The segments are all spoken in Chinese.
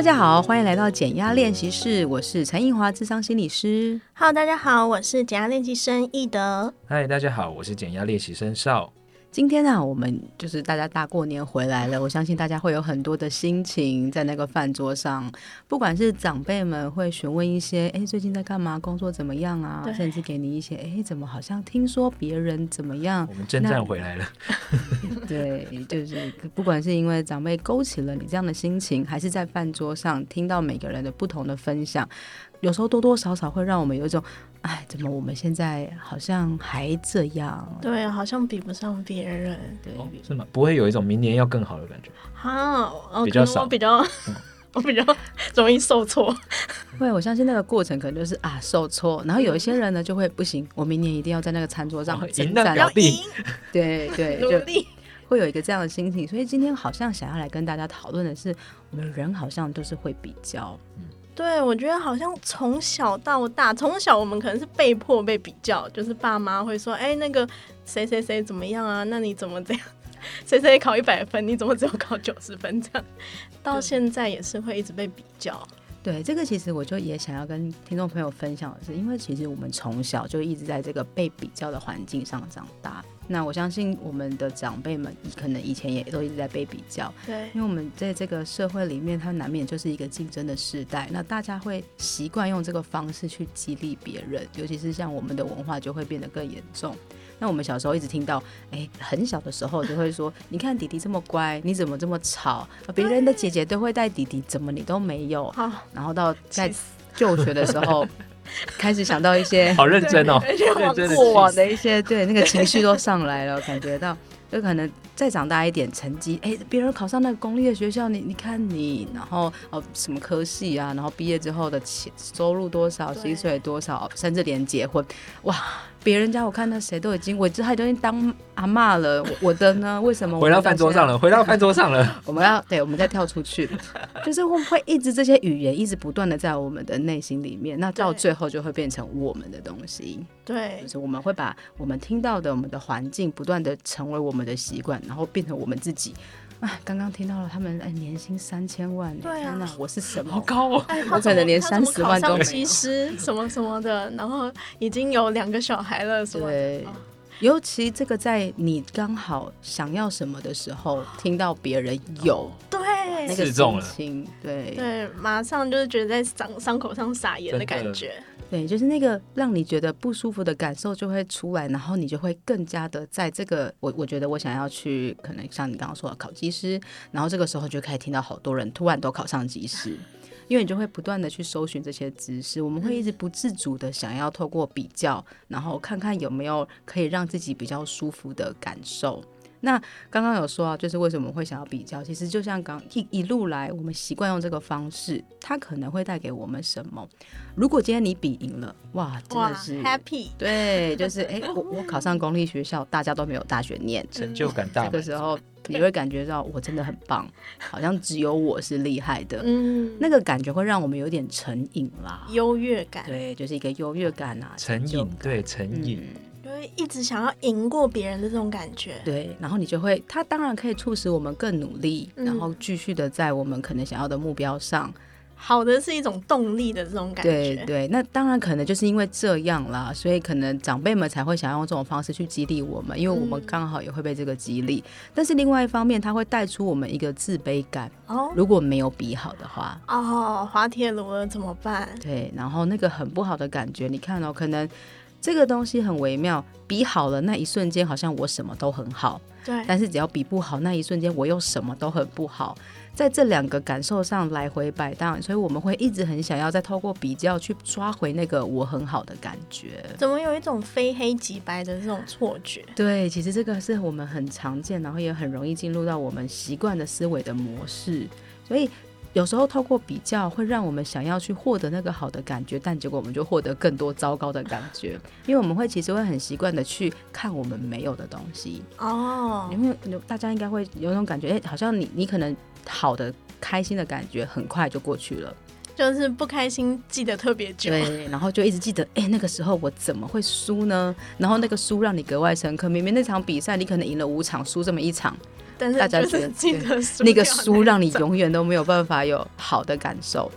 大家好，欢迎来到减压练习室，我是陈映华，智商心理师。Hello，大家好，我是减压练习生易德。嗨，大家好，我是减压练习生邵。今天呢、啊，我们就是大家大过年回来了，我相信大家会有很多的心情在那个饭桌上，不管是长辈们会询问一些，哎，最近在干嘛，工作怎么样啊，甚至给你一些，哎，怎么好像听说别人怎么样，我们征战回来了。对，就是不管是因为长辈勾起了你这样的心情，还是在饭桌上听到每个人的不同的分享。有时候多多少少会让我们有一种，哎，怎么我们现在好像还这样？对，好像比不上别人。对、哦，是吗？不会有一种明年要更好的感觉？啊，比较少，我比较，嗯、我比较容易受挫。对，我相信那个过程可能就是啊，受挫。然后有一些人呢，就会不行，我明年一定要在那个餐桌上赢的表弟。对对，努力。会有一个这样的心情。所以今天好像想要来跟大家讨论的是，我们人好像都是会比较。嗯对，我觉得好像从小到大，从小我们可能是被迫被比较，就是爸妈会说：“哎，那个谁谁谁怎么样啊？那你怎么这样？谁谁考一百分，你怎么只有考九十分？”这样到现在也是会一直被比较。对，这个其实我就也想要跟听众朋友分享的是，因为其实我们从小就一直在这个被比较的环境上长大。那我相信我们的长辈们可能以前也都一直在被比较，对，因为我们在这个社会里面，它难免就是一个竞争的时代。那大家会习惯用这个方式去激励别人，尤其是像我们的文化就会变得更严重。那我们小时候一直听到，哎，很小的时候就会说，你看弟弟这么乖，你怎么这么吵？别人的姐姐都会带弟弟，怎么你都没有？好，然后到在就学的时候。开始想到一些 好认真哦，过往的一些对那个情绪都上来了，感觉到就可能再长大一点，成绩哎，别人考上那个公立的学校，你你看你，然后哦什么科系啊，然后毕业之后的钱收入多少，薪水多少，甚至连结婚，哇。别人家我看到谁都已经，我这还都已经当阿嬷了，我的呢？为什么我回到饭桌上了？回到饭桌上了，我们要对，我们再跳出去，就是会不会一直这些语言一直不断的在我们的内心里面，那到最后就会变成我们的东西。对，就是我们会把我们听到的、我们的环境不断的成为我们的习惯，然后变成我们自己。哎，刚刚听到了他们哎，年薪三千万，对啊，我是什么？好高哦！我可能连三十万都没。技师什么什么的，然后已经有两个小孩了，对。尤其这个在你刚好想要什么的时候，听到别人有，对，那个心情，对对，马上就是觉得在伤伤口上撒盐的感觉。对，就是那个让你觉得不舒服的感受就会出来，然后你就会更加的在这个我我觉得我想要去，可能像你刚刚说的考技师，然后这个时候就可以听到好多人突然都考上技师，因为你就会不断的去搜寻这些知识，我们会一直不自主的想要透过比较，然后看看有没有可以让自己比较舒服的感受。那刚刚有说啊，就是为什么会想要比较？其实就像刚一一路来，我们习惯用这个方式，它可能会带给我们什么？如果今天你比赢了，哇，真的是 happy，对，就是哎，我我考上公立学校，大家都没有大学念，成就感大。这个时候你会感觉到我真的很棒，好像只有我是厉害的，嗯，那个感觉会让我们有点成瘾啦，优越感，对，就是一个优越感啊，成瘾，对，成瘾。嗯会一直想要赢过别人的这种感觉，对，然后你就会，它当然可以促使我们更努力，嗯、然后继续的在我们可能想要的目标上。好的是一种动力的这种感觉，对对。那当然可能就是因为这样啦，所以可能长辈们才会想要用这种方式去激励我们，因为我们刚好也会被这个激励。嗯、但是另外一方面，它会带出我们一个自卑感。哦，如果没有比好的话，哦，滑铁卢了怎么办？对，然后那个很不好的感觉，你看哦，可能。这个东西很微妙，比好了那一瞬间，好像我什么都很好。对。但是只要比不好那一瞬间，我又什么都很不好。在这两个感受上来回摆荡，所以我们会一直很想要再透过比较去抓回那个我很好的感觉。怎么有一种非黑即白的这种错觉？对，其实这个是我们很常见，然后也很容易进入到我们习惯的思维的模式，所以。有时候透过比较会让我们想要去获得那个好的感觉，但结果我们就获得更多糟糕的感觉，因为我们会其实会很习惯的去看我们没有的东西哦。因为大家应该会有种感觉，哎，好像你你可能好的开心的感觉很快就过去了，就是不开心记得特别久，对，然后就一直记得，哎，那个时候我怎么会输呢？然后那个输让你格外深刻，明明那场比赛你可能赢了五场，输这么一场。但是大家觉得记得那个掉输让你永远都没有办法有好的感受。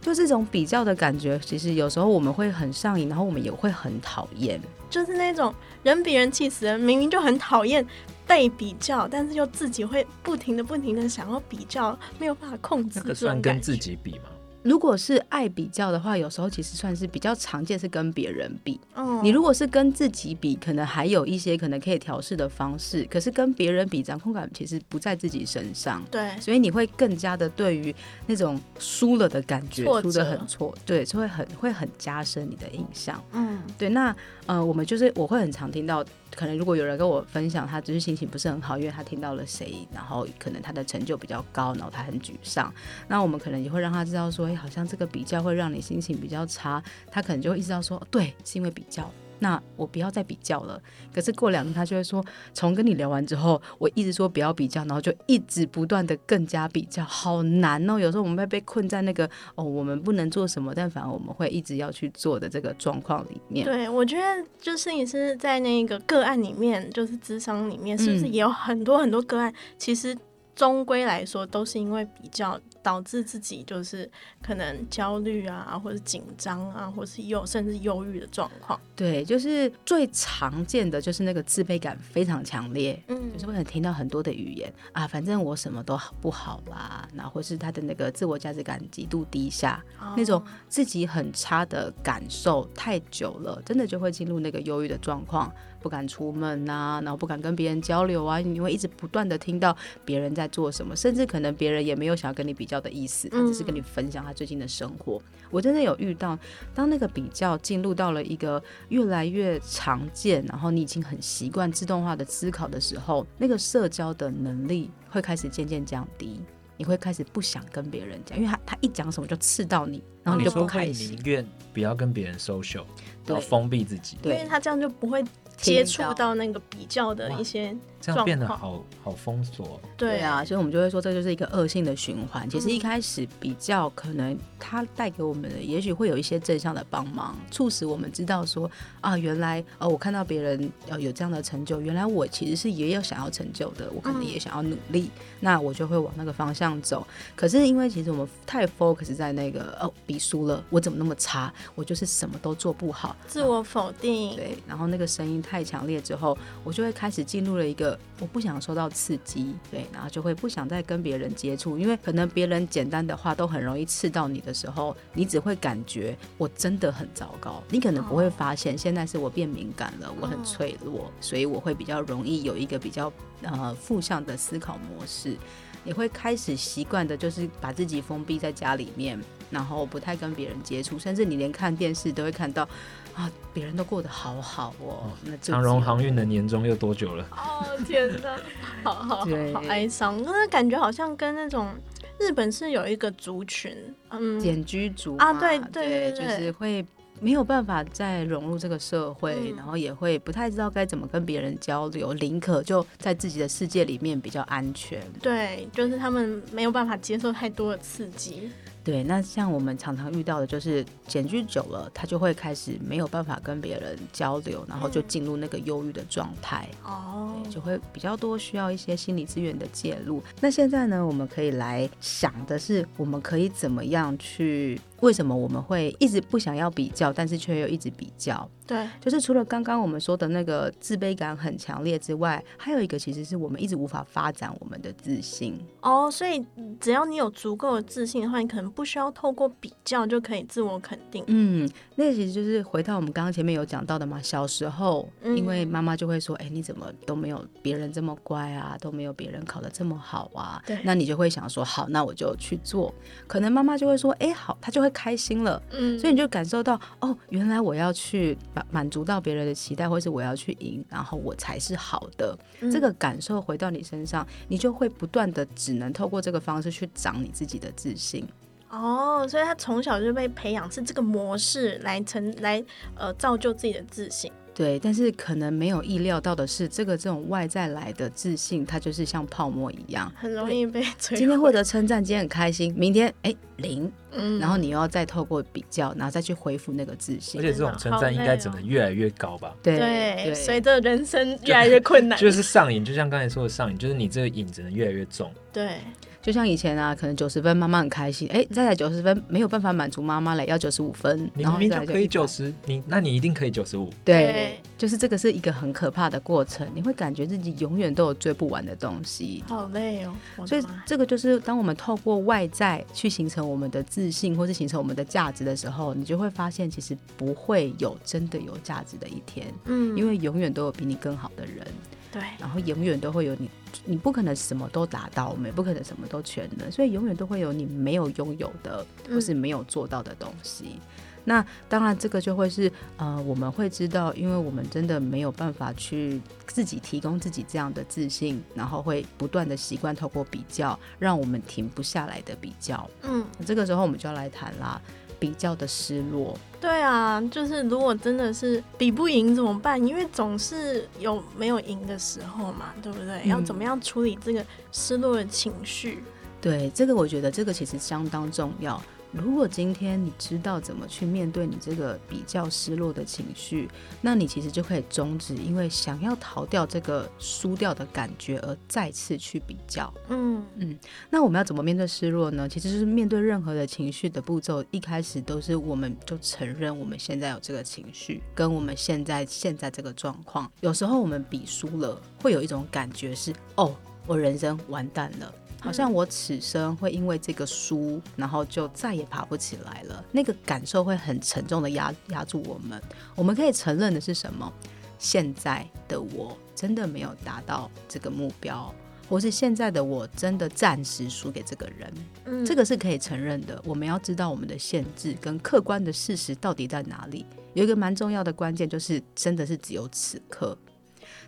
就这种比较的感觉，其实有时候我们会很上瘾，然后我们也会很讨厌。就是那种人比人气死人，明明就很讨厌被比较，但是又自己会不停的、不停的想要比较，没有办法控制。这个算跟自己比吗？如果是爱比较的话，有时候其实算是比较常见，是跟别人比。嗯，你如果是跟自己比，可能还有一些可能可以调试的方式。可是跟别人比，掌控感其实不在自己身上。对，所以你会更加的对于那种输了的感觉，输的很错，对，就会很会很加深你的印象。嗯，对。那呃，我们就是我会很常听到。可能如果有人跟我分享，他只是心情不是很好，因为他听到了谁，然后可能他的成就比较高，然后他很沮丧。那我们可能也会让他知道说，哎，好像这个比较会让你心情比较差。他可能就会意识到说，对，是因为比较。那我不要再比较了。可是过两天他就会说，从跟你聊完之后，我一直说不要比较，然后就一直不断的更加比较，好难哦。有时候我们会被困在那个哦，我们不能做什么，但反而我们会一直要去做的这个状况里面。对，我觉得就是你是在那个个案里面，就是智商里面，是不是也有很多很多个案？嗯、其实终归来说，都是因为比较。导致自己就是可能焦虑啊，或者紧张啊，或是忧甚至忧郁的状况。对，就是最常见的就是那个自卑感非常强烈，嗯，就是会很听到很多的语言啊，反正我什么都不好啦，然后或是他的那个自我价值感极度低下，哦，那种自己很差的感受太久了，真的就会进入那个忧郁的状况。不敢出门呐、啊，然后不敢跟别人交流啊，你会一直不断的听到别人在做什么，甚至可能别人也没有想要跟你比较的意思，他只是跟你分享他最近的生活。嗯、我真的有遇到，当那个比较进入到了一个越来越常见，然后你已经很习惯自动化的思考的时候，那个社交的能力会开始渐渐降低，你会开始不想跟别人讲，因为他他一讲什么就刺到你，然后你就不开心，宁愿不要跟别人 social，然后封闭自己，对，因为他这样就不会。接触到那个比较的一些。这样变得好好封锁，对啊，所以我们就会说这就是一个恶性的循环。其实一开始比较可能它带给我们的，也许会有一些正向的帮忙，促使我们知道说啊，原来哦我看到别人呃有这样的成就，原来我其实是也有想要成就的，我可能也想要努力，那我就会往那个方向走。可是因为其实我们太 focus 在那个哦比输了，我怎么那么差，我就是什么都做不好，自我否定，对，然后那个声音太强烈之后，我就会开始进入了一个。我不想受到刺激，对，然后就会不想再跟别人接触，因为可能别人简单的话都很容易刺到你的时候，你只会感觉我真的很糟糕，你可能不会发现现在是我变敏感了，我很脆弱，所以我会比较容易有一个比较呃负向的思考模式，你会开始习惯的就是把自己封闭在家里面，然后不太跟别人接触，甚至你连看电视都会看到。啊，别人都过得好好哦。那长荣航运的年终又多久了？哦天哪，好好好，好 哀伤。那感觉好像跟那种日本是有一个族群，嗯，简居族啊，对对对，对，就是会没有办法再融入这个社会，嗯，然后也会不太知道该怎么跟别人交流，宁可就在自己的世界里面比较安全。对，就是他们没有办法接受太多的刺激。对，那像我们常常遇到的，就是检具久了，他就会开始没有办法跟别人交流，然后就进入那个忧郁的状态。哦、嗯，就会比较多需要一些心理资源的介入。那现在呢，我们可以来想的是，我们可以怎么样去？为什么我们会一直不想要比较，但是却又一直比较？对，就是除了刚刚我们说的那个自卑感很强烈之外，还有一个其实是我们一直无法发展我们的自信。哦，所以只要你有足够的自信的话，你可能不需要透过比较就可以自我肯定。嗯，那个其实就是回到我们刚刚前面有讲到的嘛，小时候，因为妈妈就会说：“哎、欸，你怎么都没有别人这么乖啊，都没有别人考的这么好啊？”对，那你就会想说：“好，那我就去做。”可能妈妈就会说：“哎、欸，好。”她就会。开心了，嗯，所以你就感受到哦，原来我要去满满足到别人的期待，或是我要去赢，然后我才是好的。嗯，这个感受回到你身上，你就会不断的只能透过这个方式去长你自己的自信。哦，所以他从小就被培养是这个模式来成来呃造就自己的自信。对，但是可能没有意料到的是，这个这种外在来的自信，它就是像泡沫一样，很容易被。今天获得称赞，今天很开心，明天哎零，嗯，然后你又要再透过比较，然后再去恢复那个自信。而且这种称赞应该只能越来越高吧？对对，随着人生越来越困难，就是上瘾，就像刚才说的上瘾，就是你这个瘾只能越来越重。对。就像以前啊，可能九十分妈妈很开心，哎，再来九十分没有办法满足妈妈了，要九十五分，你明明就可以九十，你那你一定可以九十五。对，就是这个是一个很可怕的过程，你会感觉自己永远都有追不完的东西，好累哦。所以这个就是当我们透过外在去形成我们的自信，或是形成我们的价值的时候，你就会发现其实不会有真的有价值的一天，嗯，因为永远都有比你更好的人。对，然后永远都会有你，你不可能什么都达到，我们也不可能什么都全能，所以永远都会有你没有拥有的，或是没有做到的东西。嗯、那当然，这个就会是呃，我们会知道，因为我们真的没有办法去自己提供自己这样的自信，然后会不断的习惯透过比较，让我们停不下来的比较。嗯，这个时候我们就要来谈啦。比较的失落，对啊，就是如果真的是比不赢怎么办？因为总是有没有赢的时候嘛，对不对？嗯、要怎么样处理这个失落的情绪？对，这个我觉得这个其实相当重要。如果今天你知道怎么去面对你这个比较失落的情绪，那你其实就可以终止，因为想要逃掉这个输掉的感觉而再次去比较。嗯嗯，那我们要怎么面对失落呢？其实就是面对任何的情绪的步骤，一开始都是我们就承认我们现在有这个情绪，跟我们现在现在这个状况。有时候我们比输了，会有一种感觉是：哦，我人生完蛋了。好像我此生会因为这个输，然后就再也爬不起来了。那个感受会很沉重的压压住我们。我们可以承认的是什么？现在的我真的没有达到这个目标，或是现在的我真的暂时输给这个人。嗯，这个是可以承认的。我们要知道我们的限制跟客观的事实到底在哪里。有一个蛮重要的关键就是，真的是只有此刻。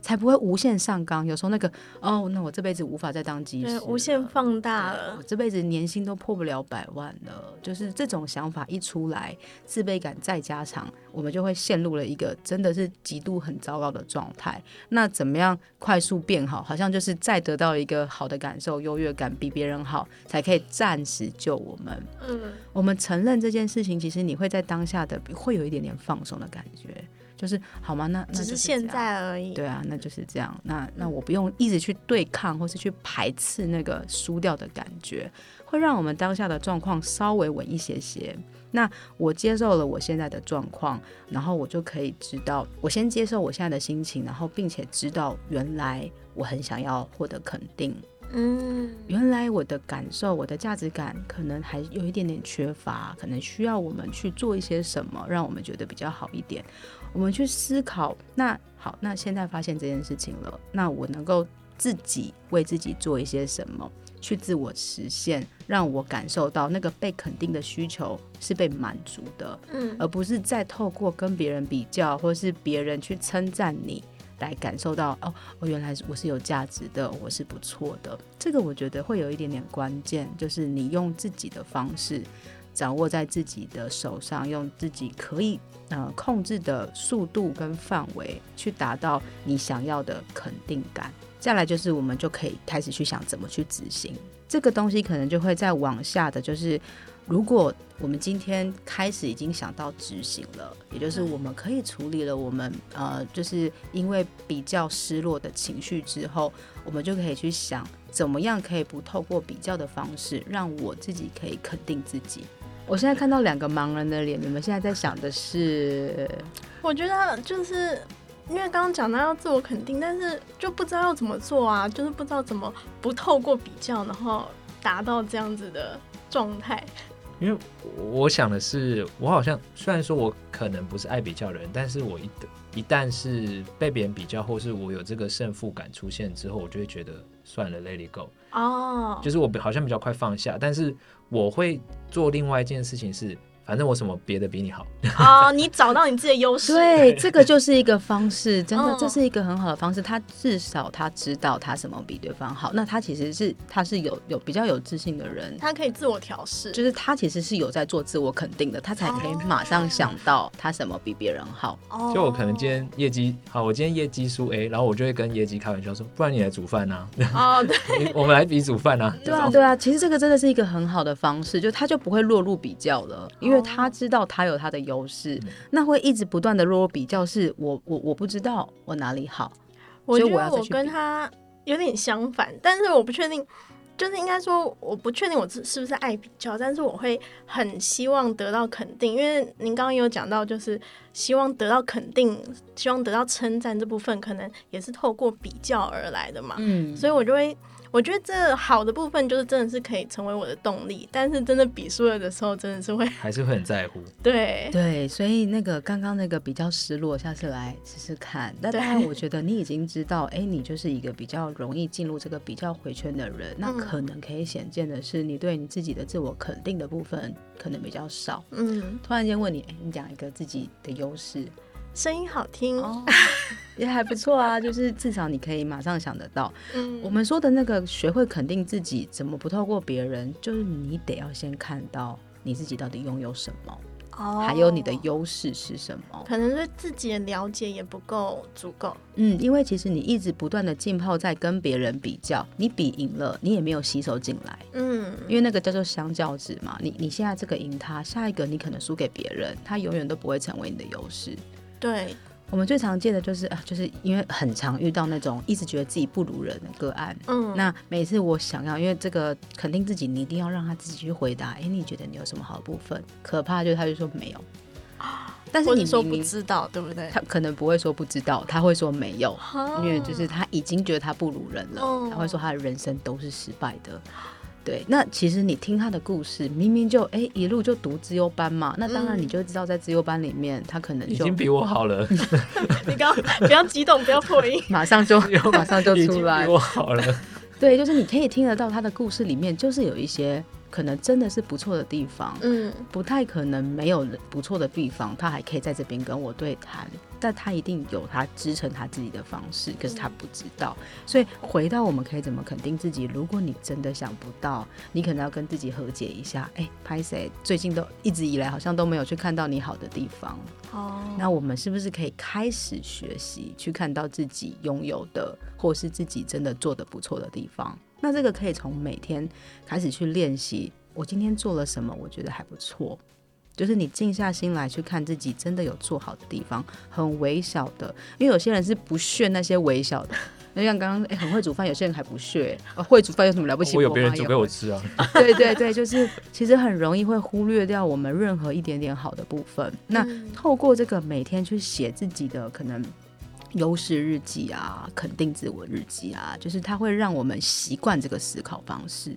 才不会无限上纲。有时候那个哦，那我这辈子无法再当机师，无限放大了。我这辈子年薪都破不了百万了。就是这种想法一出来，自卑感再加强，我们就会陷入了一个真的是极度很糟糕的状态。那怎么样快速变好？好像就是再得到一个好的感受，优越感比别人好，才可以暂时救我们。嗯，我们承认这件事情，其实你会在当下的会有一点点放松的感觉。就是好吗？那，那只是现在而已。对啊，那就是这样。那那我不用一直去对抗，或是去排斥那个输掉的感觉，会让我们当下的状况稍微稳一些些。那我接受了我现在的状况，然后我就可以知道，我先接受我现在的心情，然后并且知道原来我很想要获得肯定。嗯，原来我的感受，我的价值感可能还有一点点缺乏，可能需要我们去做一些什么，让我们觉得比较好一点。我们去思考，那好，那现在发现这件事情了，那我能够自己为自己做一些什么，去自我实现，让我感受到那个被肯定的需求是被满足的，嗯，而不是再透过跟别人比较，或是别人去称赞你。来感受到哦，我原来我是有价值的，我是不错的。这个我觉得会有一点点关键，就是你用自己的方式掌握在自己的手上，用自己可以呃控制的速度跟范围去达到你想要的肯定感。再来就是我们就可以开始去想怎么去执行这个东西，可能就会再往下的就是。如果我们今天开始已经想到执行了，也就是我们可以处理了我们呃，就是因为比较失落的情绪之后，我们就可以去想怎么样可以不透过比较的方式，让我自己可以肯定自己。我现在看到两个盲人的脸，你们现在在想的是？我觉得就是因为刚刚讲到要自我肯定，但是就不知道要怎么做啊，就是不知道怎么不透过比较，然后达到这样子的状态。因为我想的是，我好像虽然说我可能不是爱比较的人，但是我一一旦是被别人比较，或是我有这个胜负感出现之后，我就会觉得算了，let it go。哦，就是我好像比较快放下，但是我会做另外一件事情是。反正我什么别的比你好。哦，你找到你自己的优势。对，这个就是一个方式，真的，哦、这是一个很好的方式。他至少他知道他什么比对方好，那他其实是他是有有比较有自信的人，他可以自我调试，就是他其实是有在做自我肯定的，他才可以马上想到他什么比别人好。哦，就我可能今天业绩好，我今天业绩输 A，然后我就会跟业绩开玩笑说，不然你来煮饭呐？哦，对，我们来比煮饭啊。对啊，对啊，其实这个真的是一个很好的方式，就他就不会落入比较了，因为他知道他有他的优势，哦、那会一直不断的落入比较，是我我我不知道我哪里好，我觉得我跟他有点相反，但是我不确定，就是应该说我不确定我是是不是爱比较，但是我会很希望得到肯定，因为您刚刚有讲到，就是希望得到肯定，希望得到称赞这部分，可能也是透过比较而来的嘛，嗯，所以我就会。我觉得这好的部分就是真的是可以成为我的动力，但是真的比输了的时候，真的是会 还是会很在乎。对对，所以那个刚刚那个比较失落，下次来试试看。那当然，我觉得你已经知道，哎，你就是一个比较容易进入这个比较回圈的人，那可能可以显见的是，你对你自己的自我肯定的部分可能比较少。嗯，突然间问你，哎，你讲一个自己的优势。声音好听，哦，也还不错啊。就是至少你可以马上想得到。嗯，我们说的那个学会肯定自己，怎么不透过别人？就是你得要先看到你自己到底拥有什么，哦，还有你的优势是什么。可能对自己的了解也不够足够。嗯，因为其实你一直不断的浸泡在跟别人比较，你比赢了，你也没有吸收进来。嗯，因为那个叫做相较值嘛。你你现在这个赢他，下一个你可能输给别人，他永远都不会成为你的优势。对，我们最常见的就是啊，就是因为很常遇到那种一直觉得自己不如人的个案。嗯，那每次我想要，因为这个肯定自己，你一定要让他自己去回答。哎，你觉得你有什么好的部分？可怕就是他就说没有，但是你说不知道，对不对？他可能不会说不知道，他会说没有，因为就是他已经觉得他不如人了，他会说他的人生都是失败的。对，那其实你听他的故事，明明就哎一路就读资优班嘛，那当然你就知道在资优班里面，他可能就已经比我好了。你刚不要激动，不要破音，马上就马上就出来，比我好了。对，就是你可以听得到他的故事里面，就是有一些。可能真的是不错的地方，嗯，不太可能没有不错的地方，他还可以在这边跟我对谈，但他一定有他支撑他自己的方式，可是他不知道。所以回到我们可以怎么肯定自己？如果你真的想不到，你可能要跟自己和解一下。哎，拍谁最近都一直以来好像都没有去看到你好的地方哦。那我们是不是可以开始学习去看到自己拥有的，或是自己真的做的不错的地方？那这个可以从每天开始去练习。我今天做了什么？我觉得还不错。就是你静下心来去看自己真的有做好的地方，很微小的。因为有些人是不屑那些微小的，就像刚刚诶，很会煮饭，有些人还不屑。会煮饭有什么了不起？我有别人煮给我吃啊。对对对，就是其实很容易会忽略掉我们任何一点点好的部分。那透过这个每天去写自己的可能。优势日记啊，肯定自我日记啊，就是它会让我们习惯这个思考方式。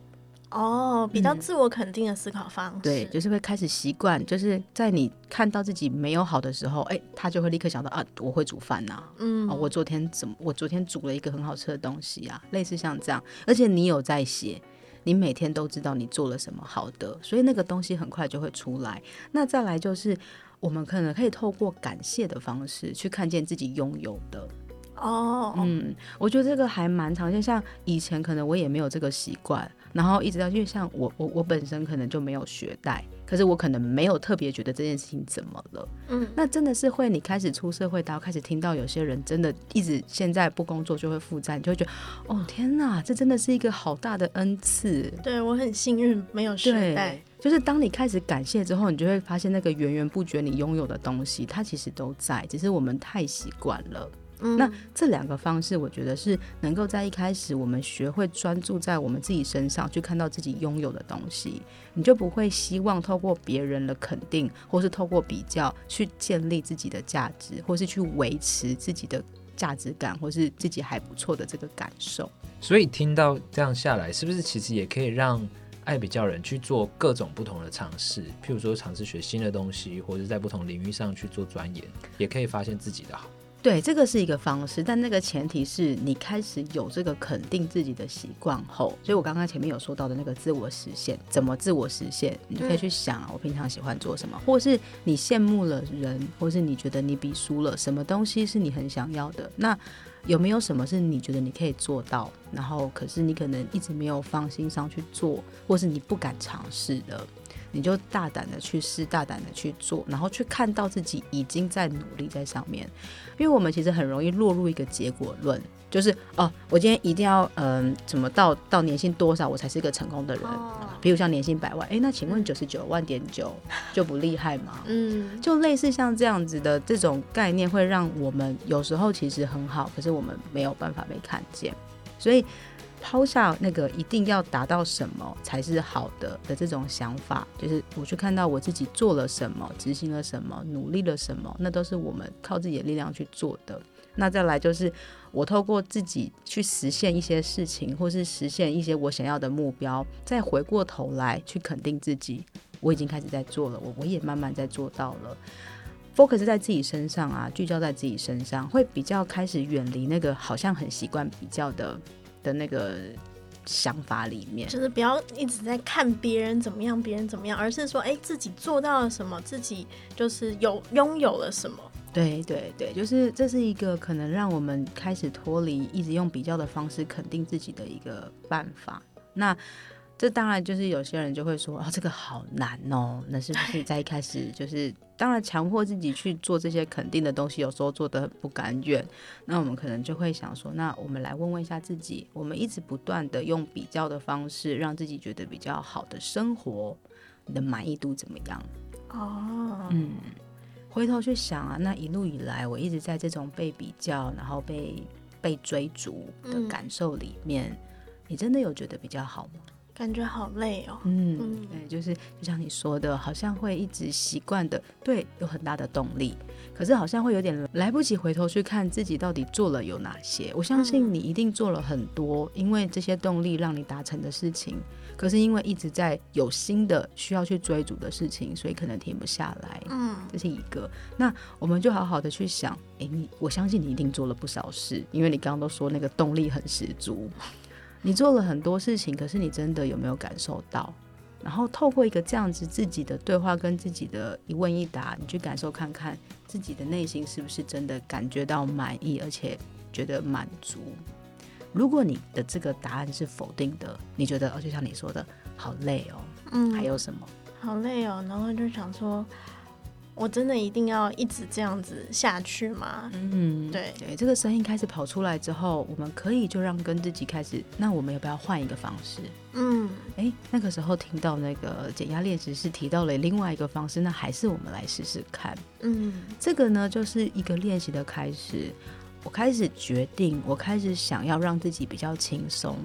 哦，比较自我肯定的思考方式。嗯、对，就是会开始习惯，就是在你看到自己没有好的时候，哎，他就会立刻想到啊，我会煮饭呐、啊，嗯、哦，我昨天怎么，我昨天煮了一个很好吃的东西啊，类似像这样，而且你有在写，你每天都知道你做了什么好的，所以那个东西很快就会出来。那再来就是。我们可能可以透过感谢的方式去看见自己拥有的哦，嗯，我觉得这个还蛮常见。像以前可能我也没有这个习惯，然后一直到因为像我我我本身可能就没有学贷，可是我可能没有特别觉得这件事情怎么了，嗯，那真的是会你开始出社会，然后开始听到有些人真的一直现在不工作就会负债，你就会觉得哦天哪，这真的是一个好大的恩赐。对，我很幸运没有学贷。就是当你开始感谢之后，你就会发现那个源源不绝你拥有的东西，它其实都在，只是我们太习惯了。嗯，那这两个方式，我觉得是能够在一开始我们学会专注在我们自己身上，去看到自己拥有的东西，你就不会希望透过别人的肯定，或是透过比较去建立自己的价值，或是去维持自己的价值感，或是自己还不错的这个感受。所以听到这样下来，是不是其实也可以让爱比较人去做各种不同的尝试，譬如说尝试学新的东西，或者在不同领域上去做钻研，也可以发现自己的好。对，这个是一个方式，但那个前提是你开始有这个肯定自己的习惯后，所以我刚刚前面有说到的那个自我实现，怎么自我实现，你就可以去想啊，我平常喜欢做什么，或是你羡慕了人，或是你觉得你比输了，什么东西是你很想要的，那有没有什么是你觉得你可以做到，然后可是你可能一直没有放心上去做，或是你不敢尝试的？你就大胆的去试，大胆的去做，然后去看到自己已经在努力在上面。因为我们其实很容易落入一个结果论，就是哦，我今天一定要嗯、呃，怎么到到年薪多少我才是一个成功的人？哦、比如像年薪百万，哎，那请问九十九万点九就不厉害吗？嗯，就类似像这样子的这种概念，会让我们有时候其实很好，可是我们没有办法被看见，所以。抛下那个一定要达到什么才是好的的这种想法，就是我去看到我自己做了什么，执行了什么，努力了什么，那都是我们靠自己的力量去做的。那再来就是我透过自己去实现一些事情，或是实现一些我想要的目标，再回过头来去肯定自己，我已经开始在做了，我我也慢慢在做到了。focus 在自己身上啊，聚焦在自己身上，会比较开始远离那个好像很习惯比较的。的那个想法里面，就是不要一直在看别人怎么样，别人怎么样，而是说，哎，自己做到了什么，自己就是有拥有了什么。对对对，就是这是一个可能让我们开始脱离一直用比较的方式肯定自己的一个办法。那。这当然就是有些人就会说，哦，这个好难哦。那是不是在一开始就是，当然强迫自己去做这些肯定的东西，有时候做的很不甘愿。那我们可能就会想说，那我们来问问一下自己，我们一直不断的用比较的方式，让自己觉得比较好的生活，你的满意度怎么样？哦，嗯，回头去想啊，那一路以来，我一直在这种被比较，然后被被追逐的感受里面，嗯，你真的有觉得比较好吗？感觉好累哦。嗯，对，就是就像你说的，好像会一直习惯的，对，有很大的动力，可是好像会有点来不及回头去看自己到底做了有哪些。我相信你一定做了很多，因为这些动力让你达成的事情，可是因为一直在有新的需要去追逐的事情，所以可能停不下来。嗯，这是一个。那我们就好好的去想，哎，你，我相信你一定做了不少事，因为你刚刚都说那个动力很十足。你做了很多事情，可是你真的有没有感受到？然后透过一个这样子自己的对话跟自己的一问一答，你去感受看看自己的内心是不是真的感觉到满意，而且觉得满足。如果你的这个答案是否定的，你觉得哦，就像你说的，好累哦，嗯，还有什么？好累哦，然后就想说。我真的一定要一直这样子下去吗？嗯，对对，这个声音开始跑出来之后，我们可以就让跟自己开始，那我们要不要换一个方式？嗯，哎，那个时候听到那个减压练习是提到了另外一个方式，那还是我们来试试看。嗯，这个呢就是一个练习的开始。我开始决定，我开始想要让自己比较轻松，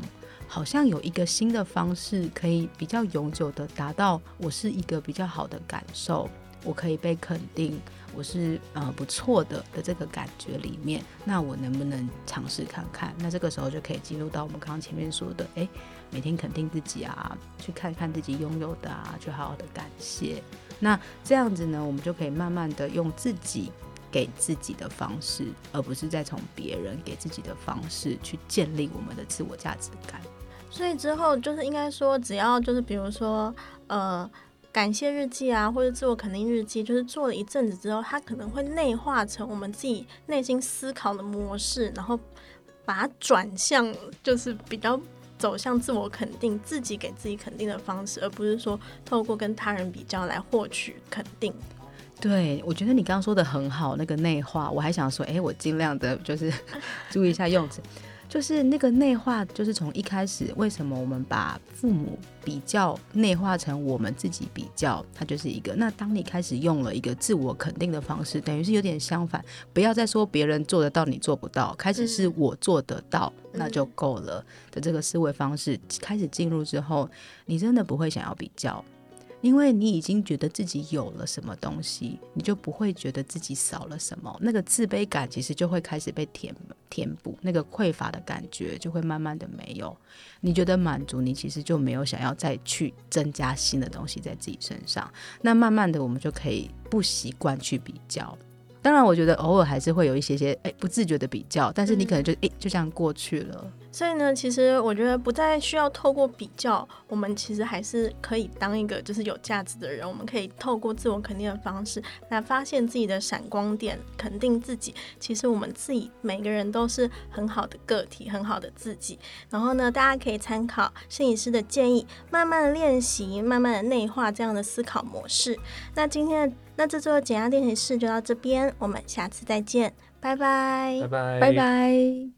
好像有一个新的方式可以比较永久的达到我是一个比较好的感受。我可以被肯定，我是呃不错的的这个感觉里面，那我能不能尝试看看？那这个时候就可以进入到我们刚刚前面说的，诶，每天肯定自己啊，去看看自己拥有的啊，去好好的感谢。那这样子呢，我们就可以慢慢的用自己给自己的方式，而不是再从别人给自己的方式去建立我们的自我价值感。所以之后就是应该说，只要就是比如说呃。感谢日记啊，或者自我肯定日记，就是做了一阵子之后，它可能会内化成我们自己内心思考的模式，然后把它转向，就是比较走向自我肯定、自己给自己肯定的方式，而不是说透过跟他人比较来获取肯定。对，我觉得你刚刚说的很好，那个内化，我还想说，哎，我尽量的就是 注意一下用词。就是那个内化，就是从一开始，为什么我们把父母比较内化成我们自己比较，它就是一个。那当你开始用了一个自我肯定的方式，等于是有点相反，不要再说别人做得到，你做不到，开始是我做得到，那就够了的这个思维方式开始进入之后，你真的不会想要比较。因为你已经觉得自己有了什么东西，你就不会觉得自己少了什么。那个自卑感其实就会开始被填填补，那个匮乏的感觉就会慢慢的没有。你觉得满足，你其实就没有想要再去增加新的东西在自己身上。那慢慢的，我们就可以不习惯去比较。当然，我觉得偶尔还是会有一些些哎不自觉的比较，但是你可能就哎、嗯、就这样过去了。所以呢，其实我觉得不再需要透过比较，我们其实还是可以当一个就是有价值的人。我们可以透过自我肯定的方式来发现自己的闪光点，肯定自己。其实我们自己每个人都是很好的个体，很好的自己。然后呢，大家可以参考摄影师的建议，慢慢的练习，慢慢的内化这样的思考模式。那今天的那这周的减压练习室就到这边，我们下次再见，拜拜，拜拜，拜拜。